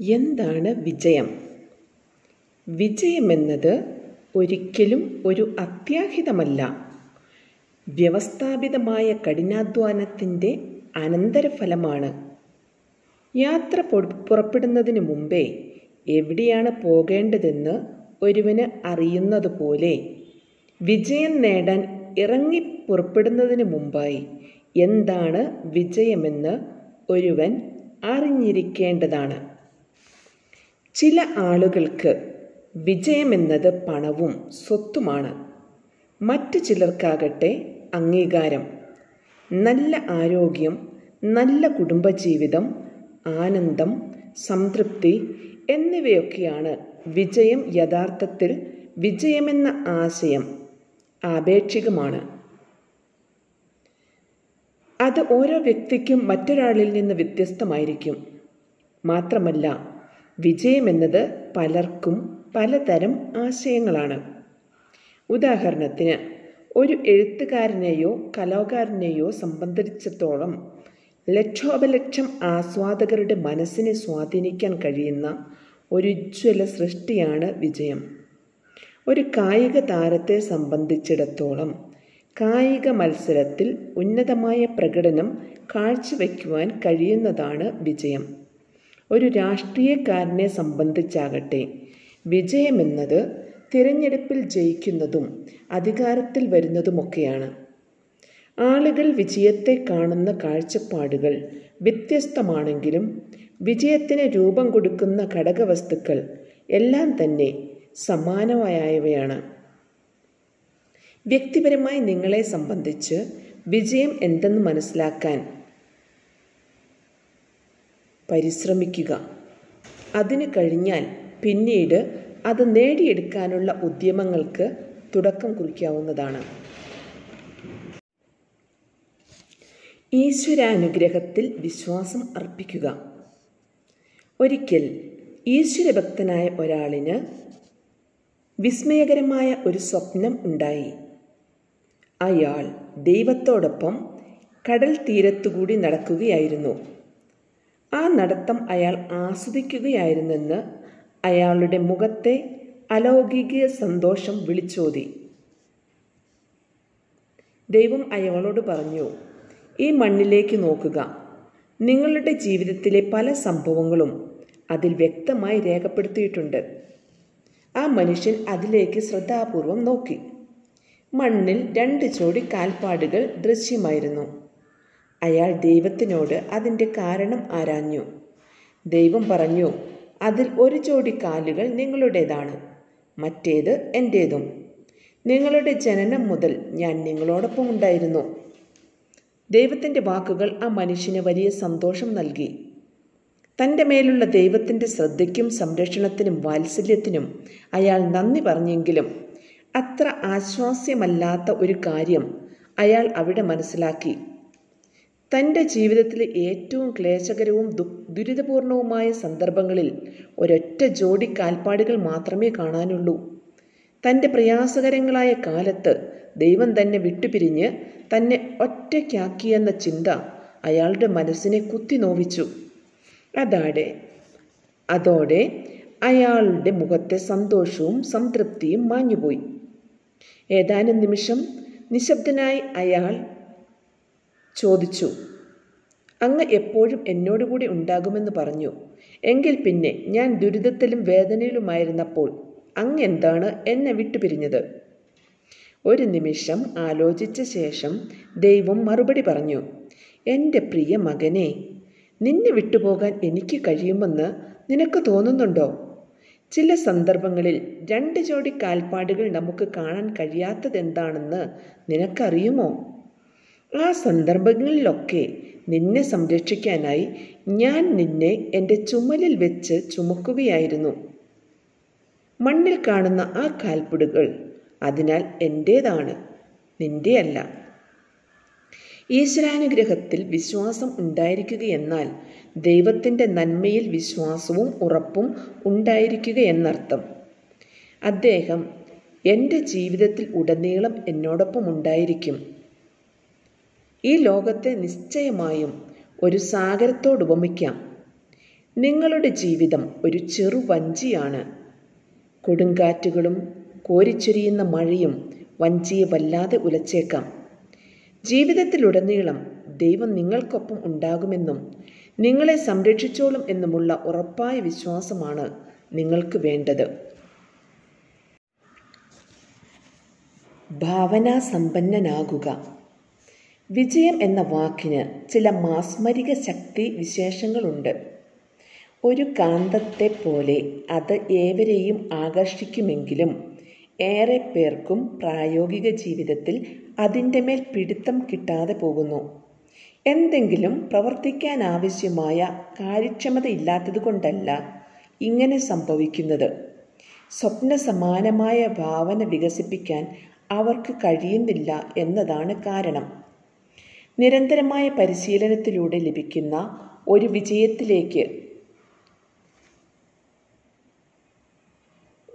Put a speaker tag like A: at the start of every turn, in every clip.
A: എന്താണ് വിജയം? വിജയമെന്നത് ഒരിക്കലും ഒരു അത്യാഹിതമല്ല. വ്യവസ്ഥാപിതമായ കഠിനാധ്വാനത്തിന്റെ അനന്തരഫലമാണ്. യാത്ര പുറപ്പെടുന്നതിന് മുമ്പേ എവിടെയാണ് പോകേണ്ടതെന്ന് ഒരുവന് അറിയുന്നതുപോലെ വിജയം നേടാൻ ഇറങ്ങി പുറപ്പെടുന്നതിന് മുമ്പായി എന്താണ് വിജയമെന്ന് ഒരുവൻ അറിഞ്ഞിരിക്കേണ്ടതാണ്. ചില ആളുകൾക്ക് വിജയമെന്നത് പണവും സ്വത്തുമാണ്. മറ്റു ചിലർക്കാകട്ടെ അംഗീകാരം നല്ല ആരോഗ്യം നല്ല കുടുംബജീവിതം ആനന്ദം സംതൃപ്തി എന്നിവയൊക്കെയാണ് വിജയം യഥാർത്ഥത്തിൽ വിജയമെന്ന ആശയം ആപേക്ഷികമാണ്. അത് ഓരോ വ്യക്തിക്കും മറ്റൊരാളിൽ നിന്ന് വ്യത്യസ്തമായിരിക്കും. മാത്രമല്ല വിജയമെന്നത് പലർക്കും പലതരം ആശയങ്ങളാണ്. ഉദാഹരണത്തിന് ഒരു എഴുത്തുകാരനെയോ കലാകാരനെയോ സംബന്ധിച്ചിടത്തോളം ലക്ഷോപലക്ഷം ആസ്വാദകരുടെ മനസ്സിനെ സ്വാധീനിക്കാൻ കഴിയുന്ന ഒരു ഉജ്ജ്വല സൃഷ്ടിയാണ് വിജയം. ഒരു കായിക താരത്തെ സംബന്ധിച്ചിടത്തോളം കായിക മത്സരത്തിൽ ഉന്നതമായ പ്രകടനം കാഴ്ചവെക്കുവാൻ കഴിയുന്നതാണ് വിജയം. ഒരു രാഷ്ട്രീയക്കാരനെ സംബന്ധിച്ചാകട്ടെ. വിജയമെന്നത് തിരഞ്ഞെടുപ്പിൽ ജയിക്കുന്നതും അധികാരത്തിൽ വരുന്നതുമൊക്കെയാണ്. ആളുകൾ വിജയത്തെ കാണുന്ന കാഴ്ചപ്പാടുകൾ വ്യത്യസ്തമാണെങ്കിലും വിജയത്തിന് രൂപം കൊടുക്കുന്ന ഘടകവസ്തുക്കൾ എല്ലാം തന്നെ സമാനമായവയാണ്. വ്യക്തിപരമായി നിങ്ങളെ സംബന്ധിച്ച് വിജയം എന്തെന്ന് മനസ്സിലാക്കാൻ പരിശ്രമിക്കുക. അതിന് കഴിഞ്ഞാൽ പിന്നീട് അത് നേടിയെടുക്കാനുള്ള ഉദ്യമങ്ങൾക്ക് തുടക്കം കുറിക്കാവുന്നതാണ്. ഈശ്വരാനുഗ്രഹത്തിൽ വിശ്വാസം അർപ്പിക്കുക. ഒരിക്കൽ ഈശ്വരഭക്തനായ ഒരാളിന് വിസ്മയകരമായ ഒരു സ്വപ്നം ഉണ്ടായി. അയാൾ ദൈവത്തോടൊപ്പം കടൽ തീരത്തുകൂടി നടക്കുകയായിരുന്നു. ആ നടത്തം അയാൾ ആസ്വദിക്കുകയായിരുന്നെന്ന് അയാളുടെ മുഖത്തെ അലൗകിക സന്തോഷം വിളിച്ചോതി. ദൈവം അയാളോട് പറഞ്ഞു ഈ മണ്ണിലേക്ക് നോക്കുക. നിങ്ങളുടെ ജീവിതത്തിലെ പല സംഭവങ്ങളും അതിൽ വ്യക്തമായി രേഖപ്പെടുത്തിയിട്ടുണ്ട്. ആ മനുഷ്യൻ അതിലേക്ക് ശ്രദ്ധാപൂർവം നോക്കി. മണ്ണിൽ രണ്ട് ജോഡി കാൽപ്പാടുകൾ ദൃശ്യമായിരുന്നു. അയാൾ ദൈവത്തിനോട് അതിന്റെ കാരണം ആരാഞ്ഞു. ദൈവം പറഞ്ഞു അതിൽ ഒരു ജോഡി കാലുകൾ നിങ്ങളുടേതാണ് മറ്റേത് എന്റേതും നിങ്ങളുടെ ജനനം മുതൽ ഞാൻ നിങ്ങളോടൊപ്പം ഉണ്ടായിരുന്നു. ദൈവത്തിന്റെ വാക്കുകൾ ആ മനുഷ്യന് വലിയ സന്തോഷം നൽകി. തന്റെ മേലുള്ള ദൈവത്തിന്റെ ശ്രദ്ധയ്ക്കും സംരക്ഷണത്തിനും വാത്സല്യത്തിനും അയാൾ നന്ദി പറഞ്ഞെങ്കിലും അത്ര ആശ്വാസ്യമല്ലാത്ത ഒരു കാര്യം അയാൾ അവിടെ മനസ്സിലാക്കി. തന്റെ ജീവിതത്തിലെ ഏറ്റവും ക്ലേശകരവും ദു ദുരിതപൂർണവുമായ സന്ദർഭങ്ങളിൽ ഒരൊറ്റ ജോഡി കാൽപ്പാടുകൾ മാത്രമേ കാണാനുള്ളൂ. തന്റെ പ്രയാസകരങ്ങളായ കാലത്ത് ദൈവം തന്നെ വിട്ടുപിരിഞ്ഞ് തന്നെ ഒറ്റയ്ക്കാക്കിയെന്ന ചിന്ത അയാളുടെ മനസ്സിനെ കുത്തി നോവിച്ചു. അതാടെ അതോടെ അയാളുടെ മുഖത്തെ സന്തോഷവും സംതൃപ്തിയും മാഞ്ഞുപോയി. ഏതാനും നിമിഷം നിശബ്ദനായി അയാൾ ചോദിച്ചു. അങ്ങ് എപ്പോഴും എന്നോടുകൂടി ഉണ്ടാകുമെന്ന് പറഞ്ഞു. എങ്കിൽ പിന്നെ ഞാൻ ദുരിതത്തിലും വേദനയിലുമായിരുന്നപ്പോൾ അങ്ങ് എന്താണ് എന്നെ വിട്ടുപിരിഞ്ഞത്? ഒരു നിമിഷം ആലോചിച്ച ശേഷം ദൈവം മറുപടി പറഞ്ഞു. എന്റെ പ്രിയ മകനെ നിന്നെ വിട്ടുപോകാൻ എനിക്ക് കഴിയുമെന്ന് നിനക്ക് തോന്നുന്നുണ്ടോ? ചില സന്ദർഭങ്ങളിൽ രണ്ട് ജോഡി കാൽപ്പാടുകൾ നമുക്ക് കാണാൻ കഴിയാത്തതെന്താണെന്ന് നിനക്കറിയുമോ? ആ സന്ദർഭങ്ങളിലൊക്കെ നിന്നെ സംരക്ഷിക്കാനായി ഞാൻ നിന്നെ എന്റെ ചുമലിൽ വെച്ച് ചുമക്കുകയായിരുന്നു. മണ്ണിൽ കാണുന്ന ആ കാൽപ്പുടുകൾ അതിനാൽ എന്റേതാണ് നിന്റെയല്ല ഈശ്വരാനുഗ്രഹത്തിൽ വിശ്വാസം ഉണ്ടായിരിക്കുകയെന്നാൽ ദൈവത്തിന്റെ നന്മയിൽ വിശ്വാസവും ഉറപ്പും ഉണ്ടായിരിക്കുക എന്നർത്ഥം. അദ്ദേഹം എന്റെ ജീവിതത്തിൽ ഉടനീളം എന്നോടൊപ്പം ഉണ്ടായിരിക്കും. ഈ ലോകത്തെ നിശ്ചയമായും ഒരു സാഗരത്തോട് ഉപമിക്കാം. നിങ്ങളുടെ ജീവിതം ഒരു ചെറു വഞ്ചിയാണ്. കൊടുങ്കാറ്റുകളും കോരിച്ചൊരിയുന്ന മഴയും വഞ്ചിയെ വല്ലാതെ ഉലച്ചേക്കാം. ജീവിതത്തിലുടനീളം ദൈവം നിങ്ങൾക്കൊപ്പം ഉണ്ടാകുമെന്നും നിങ്ങളെ സംരക്ഷിച്ചോളും എന്നുമുള്ള ഉറപ്പായ വിശ്വാസമാണ് നിങ്ങൾക്ക് വേണ്ടത്. ഭാവനാസമ്പന്നനാകുക. വിജയം എന്ന വാക്കിന് ചില മാസ്മരിക ശക്തി വിശേഷങ്ങളുണ്ട്. ഒരു കാന്തത്തെ പോലെ അത് ഏവരെയും ആകർഷിക്കുമെങ്കിലും ഏറെ പേർക്കും പ്രായോഗിക ജീവിതത്തിൽ അതിന്റെ മേൽ പിടുത്തം കിട്ടാതെ പോകുന്നു. എന്തെങ്കിലും പ്രവർത്തിക്കാൻ ആവശ്യമായ കാര്യക്ഷമതയില്ലാത്തത് കൊണ്ടല്ല ഇങ്ങനെ സംഭവിക്കുന്നത്. സ്വപ്ന സമാനമായ ഭാവന വികസിപ്പിക്കാൻ അവർക്ക് കഴിയുന്നില്ല എന്നതാണ് കാരണം. നിരന്തരമായ പരിശീലനത്തിലൂടെ ലഭിക്കുന്ന ഒരു വിജയത്തിലേക്ക്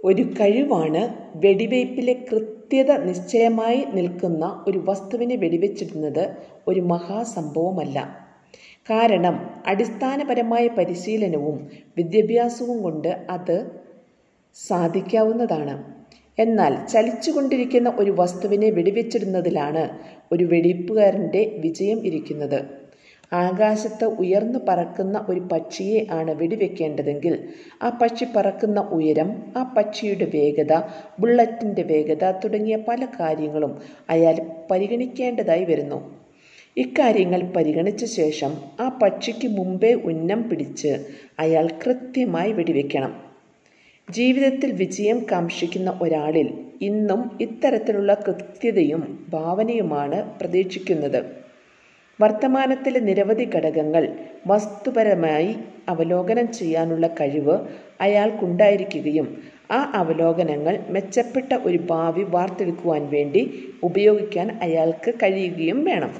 A: ഒരു കഴിവാണ് വെടിവയ്പ്പിലെ കൃത്യത നിശ്ചയമായി നിൽക്കുന്ന ഒരു വസ്തുവിനെ വെടിവെച്ചിടുന്നത് ഒരു മഹാസംഭവമല്ല. കാരണം അടിസ്ഥാനപരമായ പരിശീലനവും വിദ്യാഭ്യാസവും കൊണ്ട് അത് സാധിക്കാവുന്നതാണ്. എന്നാൽ ചലിച്ചുകൊണ്ടിരിക്കുന്ന ഒരു വസ്തുവിനെ വെടിവെച്ചിടുന്നതിലാണ് ഒരു വെടിപ്പുകാരന്റെ വിജയം ഇരിക്കുന്നത്. ആകാശത്ത് ഉയർന്നു പറക്കുന്ന ഒരു പക്ഷിയെ ആണ് വെടിവെക്കേണ്ടതെങ്കിൽ ആ പക്ഷി പറക്കുന്ന ഉയരം ആ പക്ഷിയുടെ വേഗത ബുള്ളറ്റിന്റെ വേഗത തുടങ്ങിയ പല കാര്യങ്ങളും അയാൾ പരിഗണിക്കേണ്ടതായി വരുന്നു. ഇക്കാര്യങ്ങൾ പരിഗണിച്ച ശേഷം ആ പക്ഷിക്ക് മുമ്പേ ഉന്നം പിടിച്ച് അയാൾ കൃത്യമായി വെടിവെക്കണം. ജീവിതത്തിൽ വിജയം കാക്ഷിക്കുന്ന ഒരാളിൽ ഇന്നും ഇത്തരത്തിലുള്ള കൃത്യതയും ഭാവനയുമാണ് പ്രതീക്ഷിക്കുന്നത്. വർത്തമാനത്തിലെ നിരവധി ഘടകങ്ങൾ വസ്തുപരമായി അവലോകനം ചെയ്യാനുള്ള കഴിവ് അയാൾക്കുണ്ടായിരിക്കുകയും ആ അവലോകനങ്ങൾ മെച്ചപ്പെട്ട ഒരു ഭാവി വാർത്തെടുക്കുവാൻ വേണ്ടി ഉപയോഗിക്കാൻ അയാൾക്ക് കഴിയുകയും വേണം.